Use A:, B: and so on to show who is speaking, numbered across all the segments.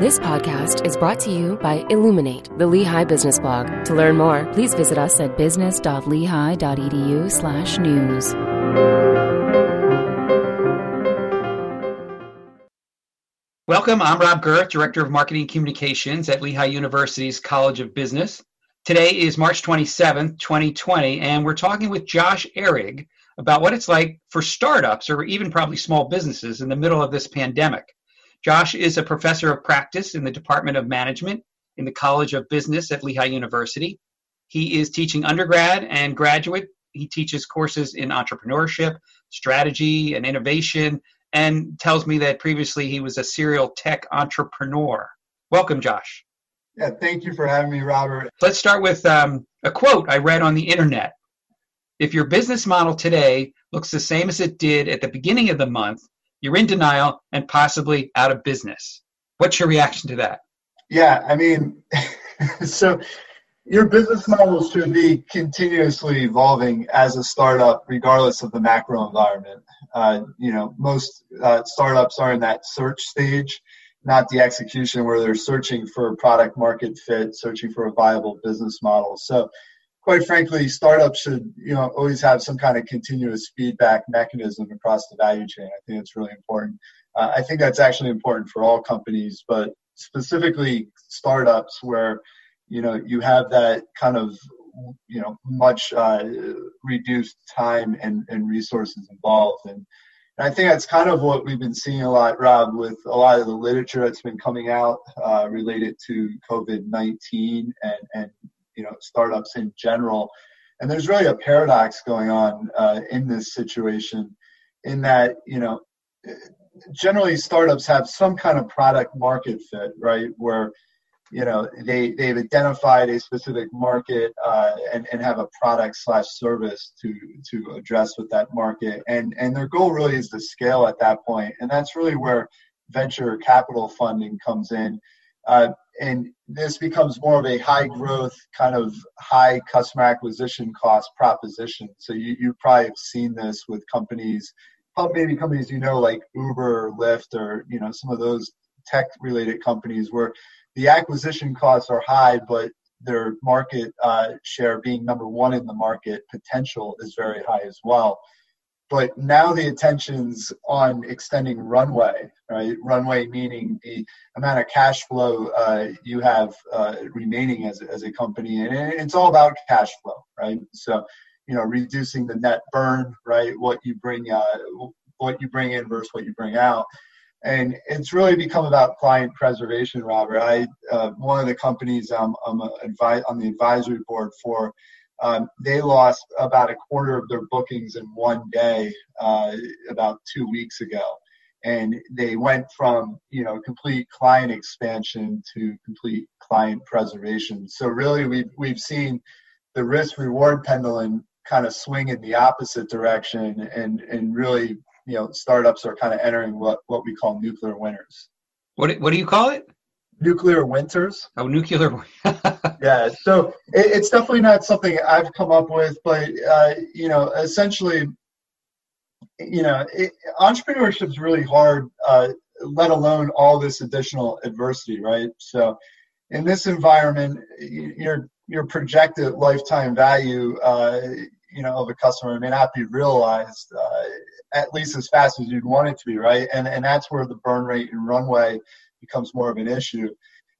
A: This podcast is brought to you by Illuminate, the Lehigh Business Blog. To learn more, please visit us at business.lehigh.edu slash news.
B: Welcome, I'm Rob Gerth, Director of Marketing Communications at Lehigh University's College of Business. Today is March 27th, 2020, and we're talking with Josh Ehrig about what it's like for startups or even probably small businesses in the middle of this pandemic. Josh is a professor of practice in the Department of Management in the College of Business at Lehigh University. He is teaching undergrad and graduate. He teaches courses in entrepreneurship, strategy, and innovation, and tells me that previously he was a serial tech entrepreneur. Welcome, Josh.
C: Yeah, thank you for having me, Robert.
B: Let's start with um, a quote I read on the internet. If your business model today looks the same as it did at the beginning of the month, you're in denial and possibly out of business. What's your reaction to that?
C: Yeah, I mean, so your business model should be continuously evolving as a startup, regardless of the macro environment. Uh, you know, most uh, startups are in that search stage, not the execution where they're searching for product market fit, searching for a viable business model. So quite frankly, startups should you know always have some kind of continuous feedback mechanism across the value chain. I think it's really important. Uh, I think that's actually important for all companies, but specifically startups where you know you have that kind of you know much uh, reduced time and, and resources involved and and I think that's kind of what we've been seeing a lot, Rob, with a lot of the literature that's been coming out uh, related to COVID 19 and, and you know startups in general. And there's really a paradox going on uh, in this situation, in that you know generally startups have some kind of product market fit, right? Where you know they they've identified a specific market uh, and and have a product slash service to to address with that market, and and their goal really is to scale at that point, and that's really where venture capital funding comes in. Uh, and this becomes more of a high growth kind of high customer acquisition cost proposition. So you, you probably have seen this with companies maybe companies you know like uber or lyft or you know some of those tech related companies where the acquisition costs are high but their market uh, share being number one in the market potential is very high as well but now the attention's on extending runway, right? Runway meaning the amount of cash flow uh, you have uh, remaining as, as a company, and it's all about cash flow, right? So, you know, reducing the net burn, right? What you bring, uh, what you bring in versus what you bring out, and it's really become about client preservation, Robert. I uh, one of the companies I'm, I'm on the advisory board for um, they lost about a quarter of their bookings in one day uh, about two weeks ago. And they went from you know complete client expansion to complete client preservation. So really we've, we've seen the risk reward pendulum kind of swing in the opposite direction and and really you know startups are kind of entering what what we call nuclear winters.
B: what what do you call it
C: nuclear winters.
B: Oh, nuclear.
C: yeah, so it, it's definitely not something I've come up with, but uh, you know, essentially, you know, entrepreneurship is really hard, uh, let alone all this additional adversity, right? So, in this environment, your your projected lifetime value, uh, you know, of a customer may not be realized uh, at least as fast as you'd want it to be, right? And and that's where the burn rate and runway becomes more of an issue.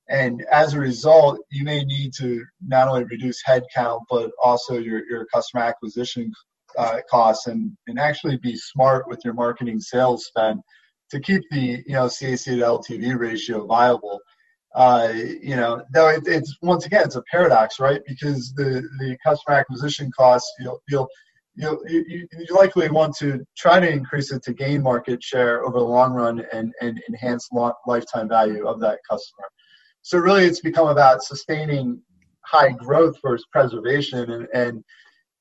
C: And as a result, you may need to not only reduce headcount, but also your, your customer acquisition uh, costs and, and actually be smart with your marketing sales spend to keep the you know CAC to LTV ratio viable. Uh, you know, though it, it's once again it's a paradox, right? Because the the customer acquisition costs you'll you'll you, you, you likely want to try to increase it to gain market share over the long run and, and enhance long, lifetime value of that customer. So really, it's become about sustaining high growth versus preservation. And, and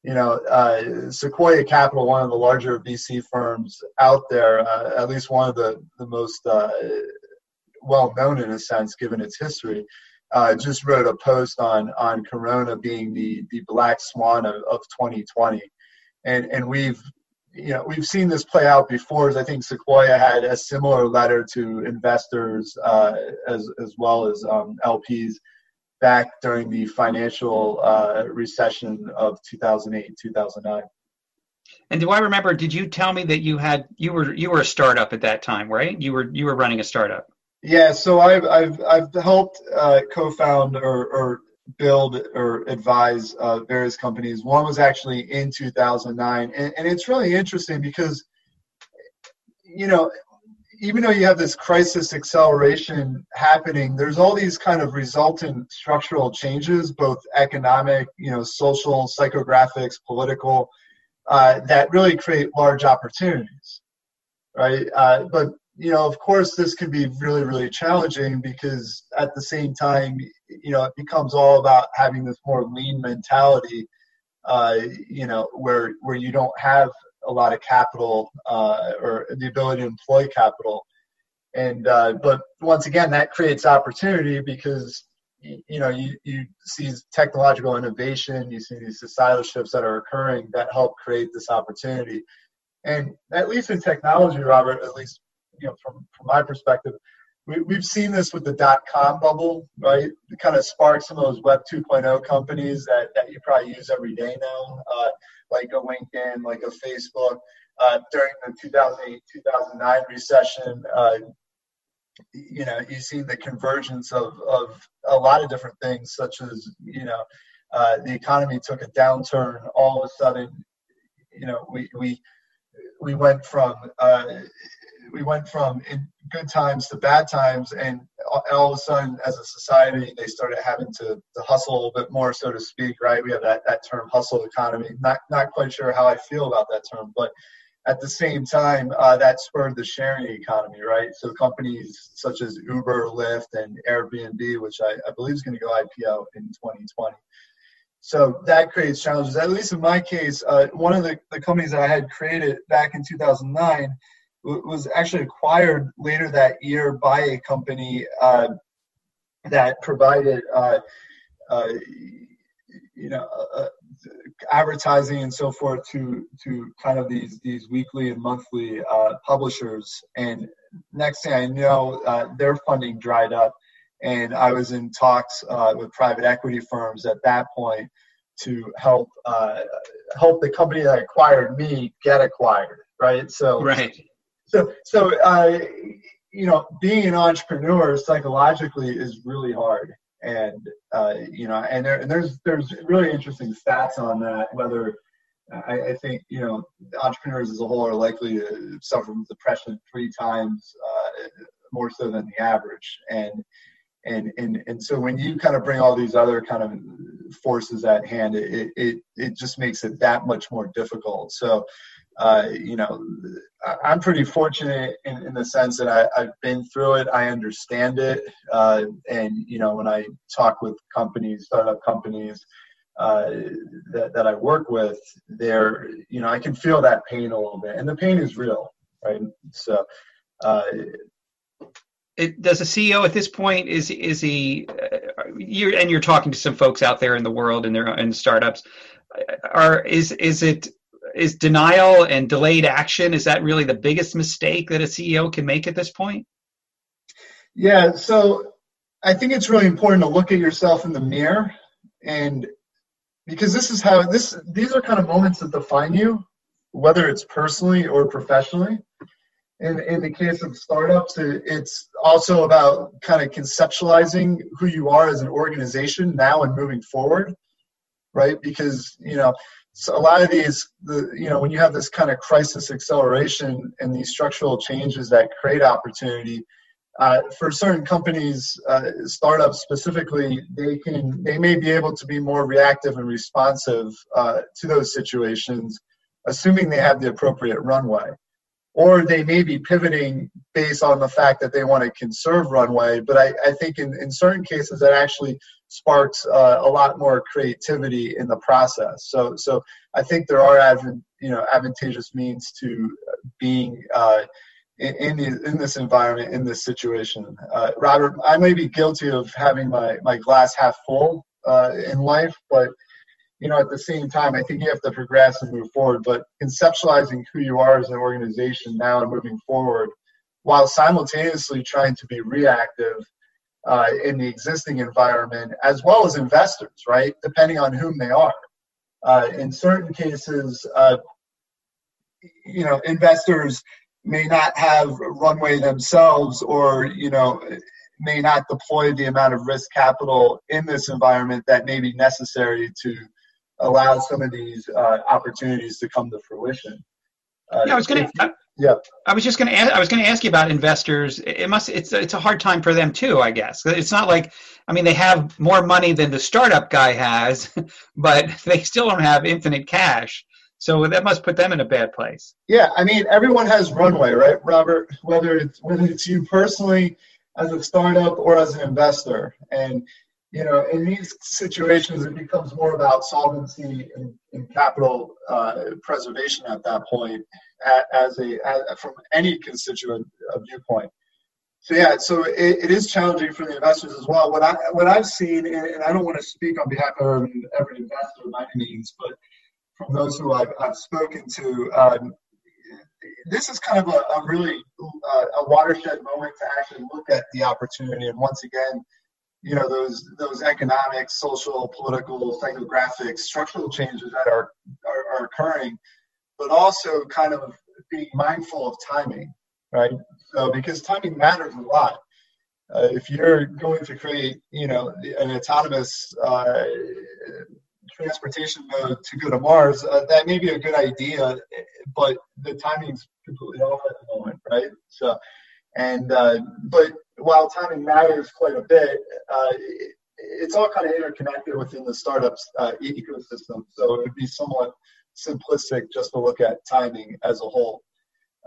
C: you know, uh, Sequoia Capital, one of the larger VC firms out there, uh, at least one of the the most uh, well known in a sense, given its history. Uh, just wrote a post on on Corona being the the black swan of, of 2020 and and we've you know, we've seen this play out before. As I think Sequoia had a similar letter to investors uh, as as well as um, LPs back during the financial uh, recession of 2008 2009.
B: And do I remember? Did you tell me that you had you were you were a startup at that time, right? You were you were running a startup.
C: Yeah, so I've I've I've helped uh, co-found or, or build or advise uh, various companies. One was actually in 2009, and, and it's really interesting because you know even though you have this crisis acceleration happening, there's all these kind of resultant structural changes, both economic, you know, social, psychographics, political, uh, that really create large opportunities, right? Uh, but you know, of course, this can be really, really challenging because at the same time, you know, it becomes all about having this more lean mentality, uh, you know, where where you don't have a lot of capital uh, or the ability to employ capital. And uh, but once again, that creates opportunity because you know you, you see technological innovation, you see these societal shifts that are occurring that help create this opportunity. And at least in technology, Robert, at least you know from from my perspective, we, we've seen this with the dot com bubble, right? It kind of sparked some of those Web 2.0 companies that, that you probably use every day now, uh, like a LinkedIn, like a Facebook. Uh, during the 2008 2009 recession, uh, you know, you've seen the convergence of, of a lot of different things, such as, you know, uh, the economy took a downturn. All of a sudden, you know, we, we, we went from uh, we went from in good times to bad times, and all of a sudden, as a society, they started having to, to hustle a little bit more, so to speak. Right? We have that, that term "hustle economy." Not not quite sure how I feel about that term, but at the same time, uh, that spurred the sharing economy, right? So companies such as Uber, Lyft, and Airbnb, which I, I believe is going to go IPO in 2020. So that creates challenges. At least in my case, uh, one of the, the companies that I had created back in 2009 was actually acquired later that year by a company uh, that provided, uh, uh, you know, uh, uh, advertising and so forth to to kind of these these weekly and monthly uh, publishers. And next thing I know, their funding dried up, and I was in talks with private equity firms at that point to help help the company that acquired me get acquired. Right. So
B: right
C: so so uh, you know being an entrepreneur psychologically is really hard. And uh, you know and, there, and there's there's really interesting stats on that whether I, I, think you know entrepreneurs as a whole are likely to suffer from depression three times uh, more so than the average. And and and and so when you kind of bring all these other kind of forces at hand it it, it just makes it that much more difficult. So uh, you know, I'm pretty fortunate in, in the sense that I, have been through it. I understand it. Uh, and, you know, when I talk with companies, startup companies uh, that, that I work with, they're, you know, I can feel that pain a little bit. And the pain is real, right? So, uh,
B: it, does a CEO at this point is is he uh, you're and you're talking to some folks out there in the world and their in startups are is is it is denial and delayed action is that really the biggest mistake that a ceo can make at this point?
C: Yeah so i think it's really important to look at yourself in the mirror and because this is how this these are kind of moments that define you whether it's personally or professionally. In, in the case of startups it's also about kind of conceptualizing who you are as an organization now and moving forward right? Because you know so a lot of these the you know when you have this kind of crisis acceleration and these structural changes that create opportunity uh, for certain companies uh, startups specifically they can they may be able to be more reactive and responsive uh, to those situations assuming they have the appropriate runway or they may be pivoting based on the fact that they want to conserve runway but i, I think in, in certain cases that actually sparks uh, a lot more creativity in the process. So, so I think there are advan- you know advantageous means to being uh, in in, the, in, this environment in this situation. Uh, Robert, I may be guilty of having my my glass half full uh, in life, but you know, at the same time, I think you have to progress and move forward. But conceptualizing who you are as an organization now and moving forward, while simultaneously trying to be reactive uh, in the existing environment, as well as investors, right? Depending on whom they are. Uh, in certain cases, uh, you know, investors may not have runway themselves, or you know, may not deploy the amount of risk capital in this environment that may be necessary to allow some of these uh, opportunities to come to fruition.
B: Uh, yeah, I was going to. Yeah, I was just going to. I was going to ask you about investors. It must. It's it's a hard time for them too. I guess it's not like. I mean, they have more money than the startup guy has, but they still don't have infinite cash. So that must put them in a bad place.
C: Yeah, I mean, everyone has runway, right, Robert? Whether it's whether it's you personally as a startup or as an investor, and you know, in these situations, it becomes more about solvency and, and capital uh, preservation at that point, as a as, from any constituent viewpoint. So yeah, so it, it is challenging for the investors as well. What I what I've seen, and, I don't want to speak on behalf of every investor by any means, but from those who I've, I've spoken to, um, this is kind of a, a really uh, a watershed moment to actually look at the opportunity and once again you know those those economic, social, political, psychographic, structural changes that are, are, are occurring, but also kind of being mindful of timing, right? So because timing matters a lot. Uh, if you're going to create, you know, an autonomous uh, transportation mode to go to Mars, uh, that may be a good idea, but the timing's completely off at the moment, right? So, and uh, but while timing matters quite a bit, uh, it, it's all kind of interconnected within the startups uh, ecosystem. So it would be somewhat simplistic just to look at timing as a whole.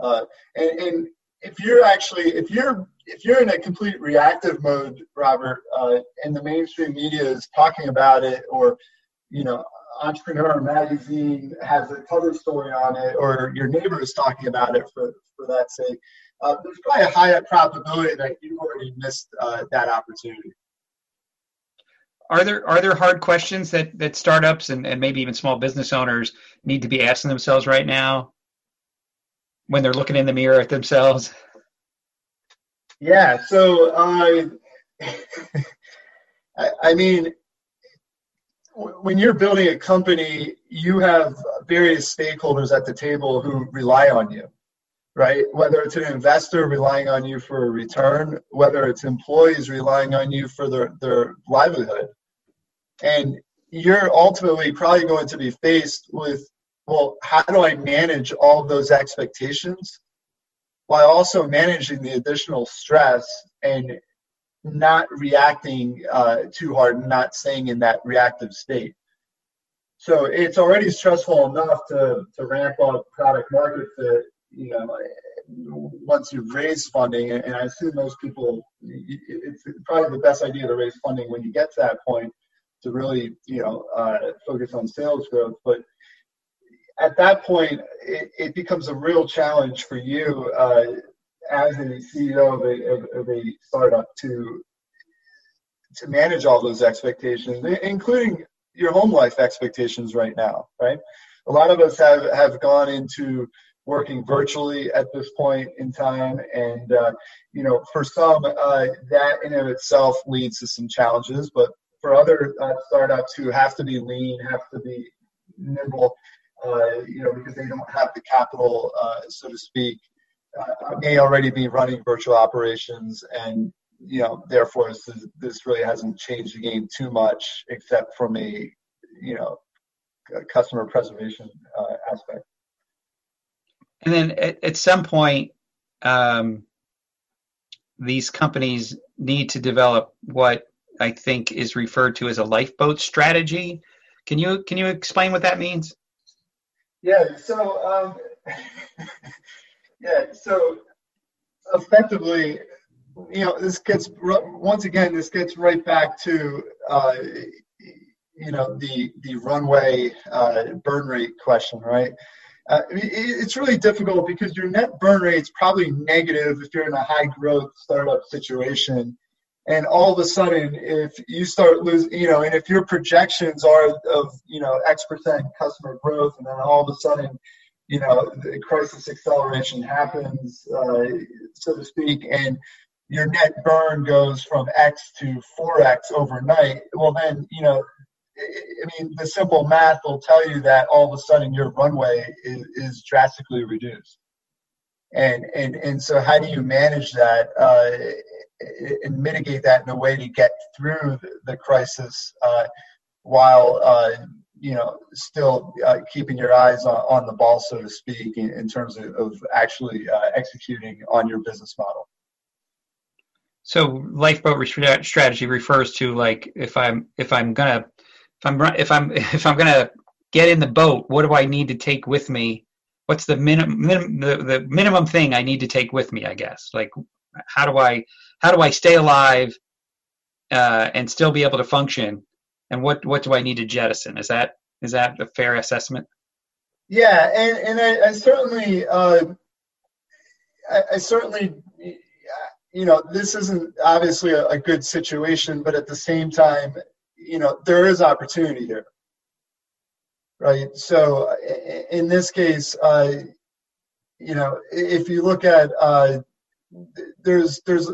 C: Uh, and, and, if you're actually if you're if you're in a complete reactive mode, Robert, uh, and the mainstream media is talking about it, or you know, Entrepreneur Magazine has a cover story on it, or your neighbor is talking about it for for that sake uh, there's probably a higher probability that you already missed uh, that opportunity.
B: Are there are there hard questions that, that startups and, and maybe even small business owners need to be asking themselves right now when they're looking in the mirror at themselves?
C: Yeah, so uh, I, I mean, when you're building a company, you have various stakeholders at the table who rely on you right? Whether it's an investor relying on you for a return, whether it's employees relying on you for their, their livelihood. And you're ultimately probably going to be faced with, well, how do I manage all those expectations while also managing the additional stress and not reacting uh, too hard and not staying in that reactive state? So it's already stressful enough to, to ramp up product market fit you know, once you've raised funding, and I assume most people, it's probably the best idea to raise funding when you get to that point to really, you know, uh, focus on sales growth. But at that point, it, it becomes a real challenge for you uh, as a CEO of a, of, of a startup to to manage all those expectations, including your home life expectations right now, right? A lot of us have, have gone into working virtually at this point in time. And, uh, you know, for some, uh, that in and of itself leads to some challenges. But for other uh, startups who have to be lean, have to be nimble, uh, you know, because they don't have the capital, uh, so to speak, uh, may already be running virtual operations. And, you know, therefore, this, this really hasn't changed the game too much, except from a, you know, customer preservation aspect.
B: And then at, at some point, um, these companies need to develop what I think is referred to as a lifeboat strategy. Can you can you explain what that means?
C: Yeah. So um, yeah. So effectively, you know, this gets once again this gets right back to uh, you know the the runway uh, burn rate question, right? Uh, it's really difficult because your net burn rate is probably negative if you're in a high growth startup situation. And all of a sudden if you start losing you know and if your projections are of you know x percent customer growth and then all of a sudden you know the crisis acceleration happens uh, so to speak and your net burn goes from x to 4x overnight well then you know I mean, the simple math will tell you that all of a sudden your runway is, is drastically reduced. And, and, and so how do you manage that uh, and mitigate that in a way to get through the, crisis uh, while, uh, you know, still uh, keeping your eyes on, on, the ball, so to speak, in, in terms of, of actually uh, executing on your business model?
B: So lifeboat strategy refers to like if I'm if I'm gonna if I'm if I'm if I'm gonna get in the boat, what do I need to take with me? What's the minimum minim, the, the minimum thing I need to take with me? I guess like how do I how do I stay alive uh, and still be able to function? And what what do I need to jettison? Is that is that a fair assessment?
C: Yeah, and and I, I certainly uh, I, I certainly you know this isn't obviously a, a good situation, but at the same time you know there is opportunity here. Right? So in this case uh, you know if you look at uh, there's there's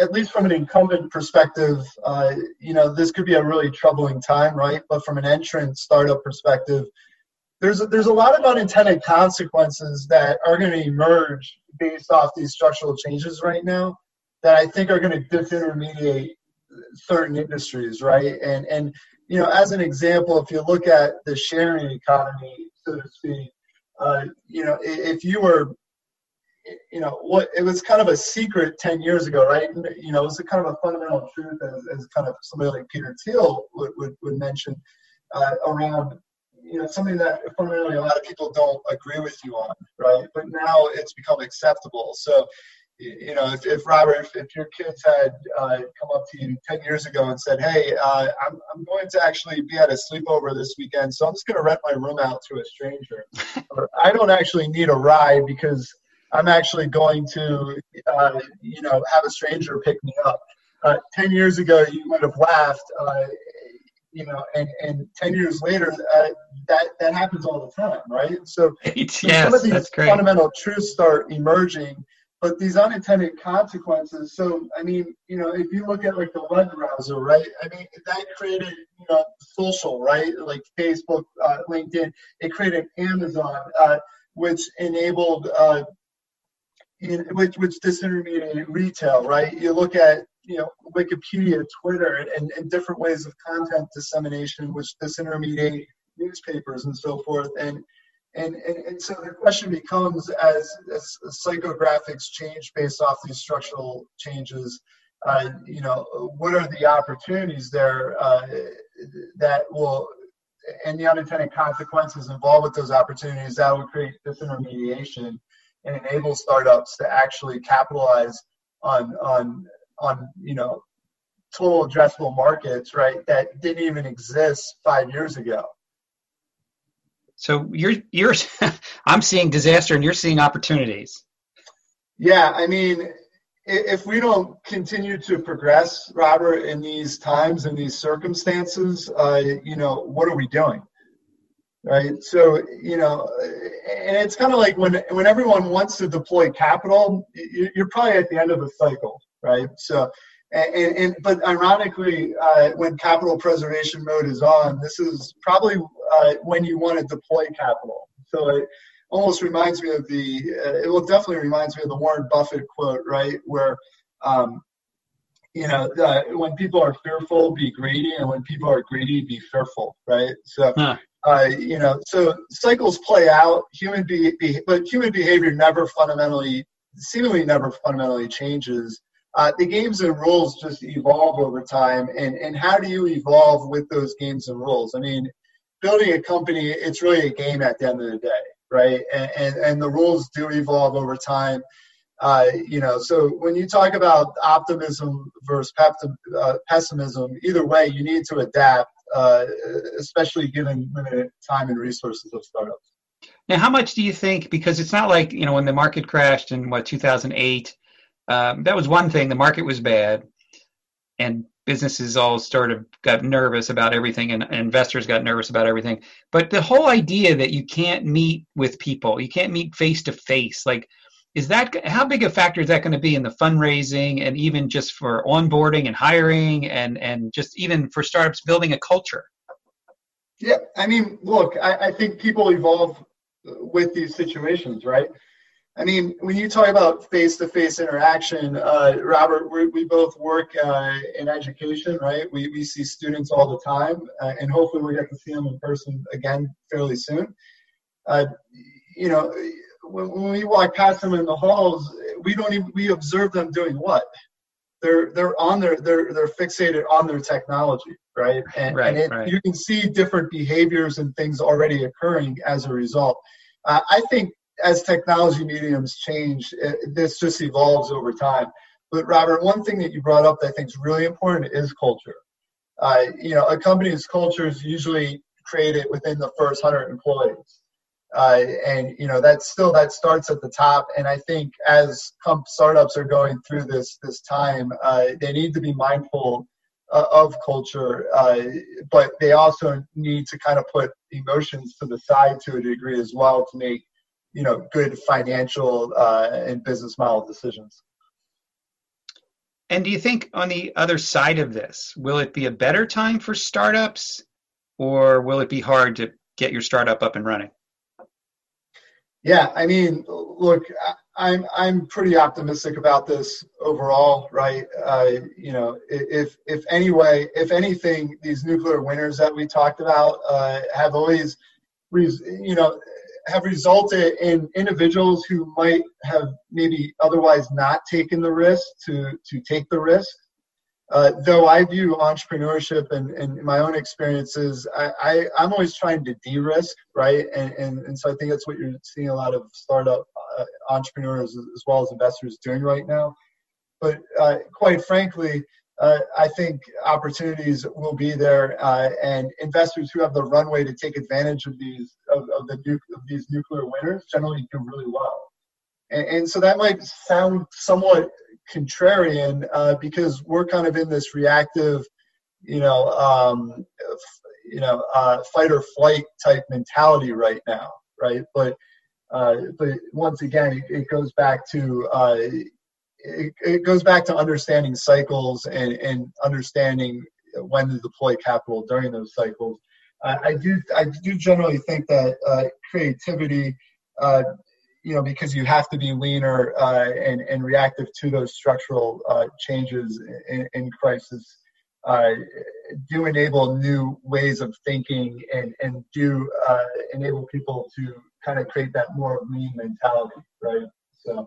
C: at least from an incumbent perspective uh, you know this could be a really troubling time right? But from an entrant startup perspective there's a, there's a lot of unintended consequences that are going to emerge based off these structural changes right now that I think are going to disintermediate certain industries, right? And and you know, as an example, if you look at the sharing economy, so to speak, uh, you know, if you were you know what it was kind of a secret 10 years ago right? You know it was a kind of a fundamental truth as, as kind of somebody like peter thiel would, would, would mention uh, around you know something that fundamentally a lot of people don't agree with you on right? But now it's become acceptable. So you know, if, if Robert, if, if, your kids had uh, come up to you 10 years ago and said, hey, uh, I'm, I'm going to actually be at a sleepover this weekend, so I'm just going to rent my room out to a stranger. or I don't actually need a ride because I'm actually going to, uh, you know, have a stranger pick me up. Uh, 10 years ago, you would have laughed, uh, you know, and, and 10 years later, uh, that, that happens all the time, right? So,
B: yes,
C: some of these fundamental truths start emerging but these unintended consequences. So, I mean, you know, if you look at like the web browser, right? I mean, that created, you know, social, right? Like Facebook, uh, LinkedIn. It created Amazon, uh, which enabled, uh, in, which which disintermediated retail, right? You look at you know Wikipedia, Twitter, and, and different ways of content dissemination, which disintermediate newspapers and so forth, and and, and, and so the question becomes as, as psychographics change based off these structural changes, uh, you know, what are the opportunities there uh, that will, and the unintended consequences involved with those opportunities that will create disintermediation and enable startups to actually capitalize on, on, on, you know, total addressable markets, right, that didn't even exist five years ago.
B: So you're you're I'm seeing disaster and you're seeing opportunities.
C: Yeah, I mean, if we don't continue to progress, Robert, in these times and these circumstances, uh, you know, what are we doing? Right. So, you know, and it's kind of like when when everyone wants to deploy capital, you're probably at the end of a cycle, right? So, and, and, but ironically, uh, when capital preservation mode is on, this is probably uh, when you want to deploy capital. So it almost reminds me of the. Uh, it will definitely reminds me of the Warren Buffett quote, right, where. Um, you know, uh, when people are fearful, be greedy, and when people are greedy, be fearful, right? So, huh. Uh, you know, so cycles play out. Human be, be, but human behavior never fundamentally, seemingly never fundamentally changes uh, the games and rules just evolve over time and, and how do you evolve with those games and rules? I mean building a company it's really a game at the end of the day right? And and, and the rules do evolve over time. Uh, you know so when you talk about optimism versus uh, pessimism either way you need to adapt uh, especially given limited time and resources of startups.
B: Now how much do you think because it's not like you know when the market crashed in what 2008 um, that was one thing. The market was bad. and businesses all sort of got nervous about everything and, investors got nervous about everything but the whole idea that you can't meet with people you can't meet face to face like is that how big a factor is that going to be in the fundraising and even just for onboarding and hiring and and just even for startups building a culture
C: yeah i mean look i, I think people evolve with these situations right I mean, when you talk about face-to-face interaction, uh, Robert, we, we both work uh, in education, right? We, we see students all the time, uh, and hopefully we get to see them in person again fairly soon. Uh, you know, when, when, we walk past them in the halls, we don't even we observe them doing what? They're they're on their they're they're fixated on their technology, right? And,
B: right,
C: and it,
B: right.
C: you can see different behaviors and things already occurring as a result. Uh, I think as technology mediums change, it, this just evolves over time. But Robert, one thing that you brought up that I think is really important is culture. Uh, you know, a company's culture is usually created within the first hundred employees, uh, and you know that still that starts at the top. And I think as comp startups are going through this this time, uh, they need to be mindful uh, of culture, uh, but they also need to kind of put emotions to the side to a degree as well to make you know good financial uh, and business model decisions.
B: And do you think on the other side of this, will it be a better time for startups, or will it be hard to get your startup up and running?
C: Yeah, I mean, look, I'm I'm pretty optimistic about this overall, right? Uh, you know, if if anyway, if anything, these nuclear winters that we talked about uh, have always, you know, have resulted in individuals who might have maybe otherwise not taken the risk to to take the risk. Uh, though I view entrepreneurship and, and my own experiences, I, I, am always trying to de-risk, right? And, and, and so I think that's what you're seeing a lot of startup uh, entrepreneurs as well as investors doing right now. But uh, quite frankly, uh, I think opportunities will be there, uh, and investors who have the runway to take advantage of these of, of the nu- of these nuclear winters generally do really well. And, and so that might sound somewhat contrarian uh, because we're kind of in this reactive, you know, um, you know, uh, fight or flight type mentality right now, right? But uh, but once again, it, it goes back to uh, it, it goes back to understanding cycles and, and understanding when to deploy capital during those cycles. Uh, I do I do generally think that uh, creativity, uh, you know, because you have to be leaner uh, and and reactive to those structural uh, changes in, in crisis, uh, do enable new ways of thinking and and do enable people to kind of create that more lean mentality, right? So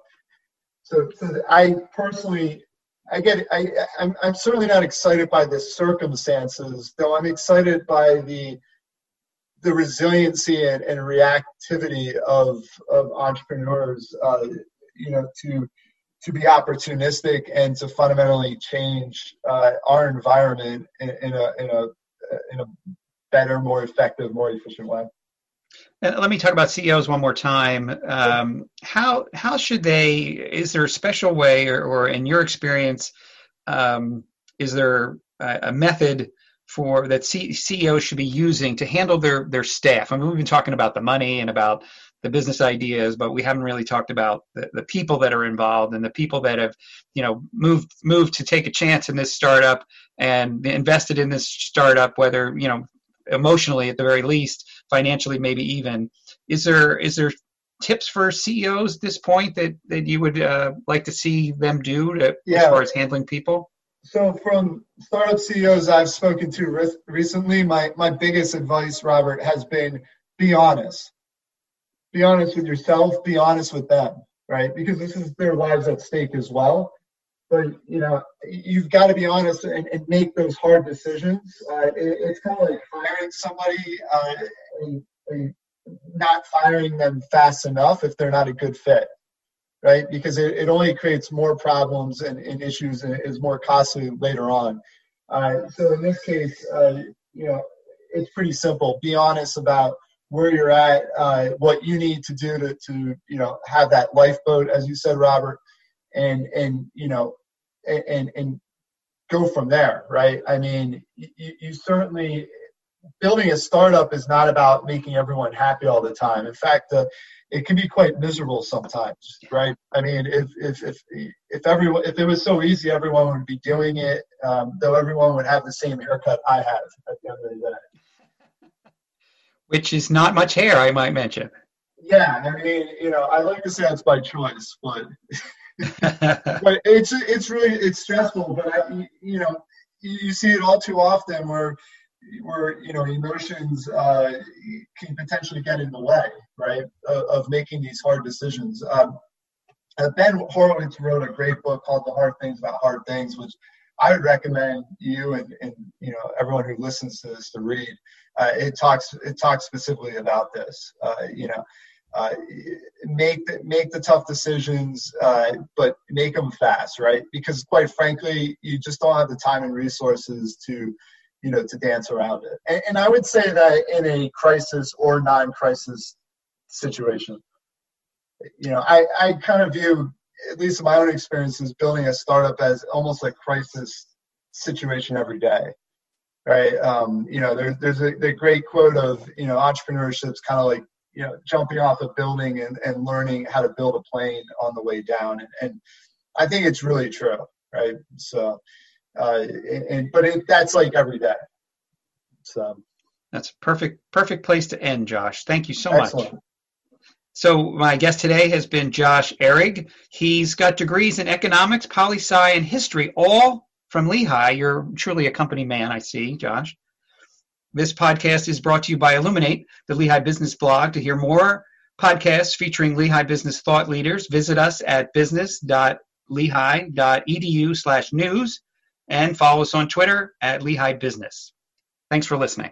C: so, so I personally, I get, I, I'm, I'm certainly not excited by the circumstances, though I'm excited by the, the resiliency and, and reactivity of, of entrepreneurs, uh, you know, to, to be opportunistic and to fundamentally change uh, our environment in, in, a, in, a, in a better, more effective, more efficient way.
B: And let me talk about CEOs one more time. Um, how how should they? Is there a special way, or, or in your experience, um, is there a, a, method for that C- CEOs should be using to handle their their staff? I mean, we've been talking about the money and about the business ideas, but we haven't really talked about the, the people that are involved and the people that have, you know, moved moved to take a chance in this startup and invested in this startup, whether you know emotionally at the very least financially maybe even. Is there is there tips for ceos at this point that that you would uh, like to see them do to, yeah. as far as handling people?
C: So from startup ceos i've spoken to re- recently my my biggest advice robert has been be honest. Be honest with yourself be honest with them right? Because this is their lives at stake as well. But you know you've got to be honest and, and make those hard decisions. Uh, it, it's kind of like hiring somebody uh, and, and, not firing them fast enough if they're not a good fit, right? Because it, it only creates more problems and, and issues and is more costly later on. Uh, so in this case, uh, you know, it's pretty simple. Be honest about where you're at, uh, what you need to do to, to you know have that lifeboat, as you said, Robert and and you know and and go from there, right? I mean, you, you certainly building a startup is not about making everyone happy all the time. In fact, uh, it can be quite miserable sometimes, right? I mean, if if if if everyone if it was so easy, everyone would be doing it. Um, though everyone would have the same haircut I have at the end of the day.
B: Which is not much hair, I might mention.
C: Yeah, I mean, you know, I like to say it's by choice, but but it's it's really it's stressful. But I, you know, you see it all too often where where you know emotions uh, can potentially get in the way, right, of, of making these hard decisions. Um, uh, ben Horowitz wrote a great book called "The Hard Things About Hard Things," which I would recommend you and, and you know everyone who listens to this to read. Uh, it talks it talks specifically about this. Uh, you know, uh, make the, make the tough decisions, uh, but make them fast, right? Because quite frankly, you just don't have the time and resources to you know, to dance around it. And, and I would say that in a crisis or non-crisis situation, you know, I, I kind of view, at least in my own experiences, building a startup as almost a crisis situation every day. Right. Um, you know, there, there's a, the great quote of, you know, entrepreneurship is kind of like, you know, jumping off a building and, and learning how to build a plane on the way down. And, and I think it's really true. Right. So, uh, and but it, that's like every day. So
B: that's perfect, perfect place to end, Josh. Thank you so excellent. much. So my guest today has been Josh Ehrig. He's got degrees in economics, poli sci, and history, all from Lehigh. You're truly a company man, I see, Josh. This podcast is brought to you by Illuminate, the Lehigh Business Blog. To hear more podcasts featuring Lehigh business thought leaders, visit us at business.lehigh.edu slash news and follow us on Twitter at Lehigh Business. Thanks for listening.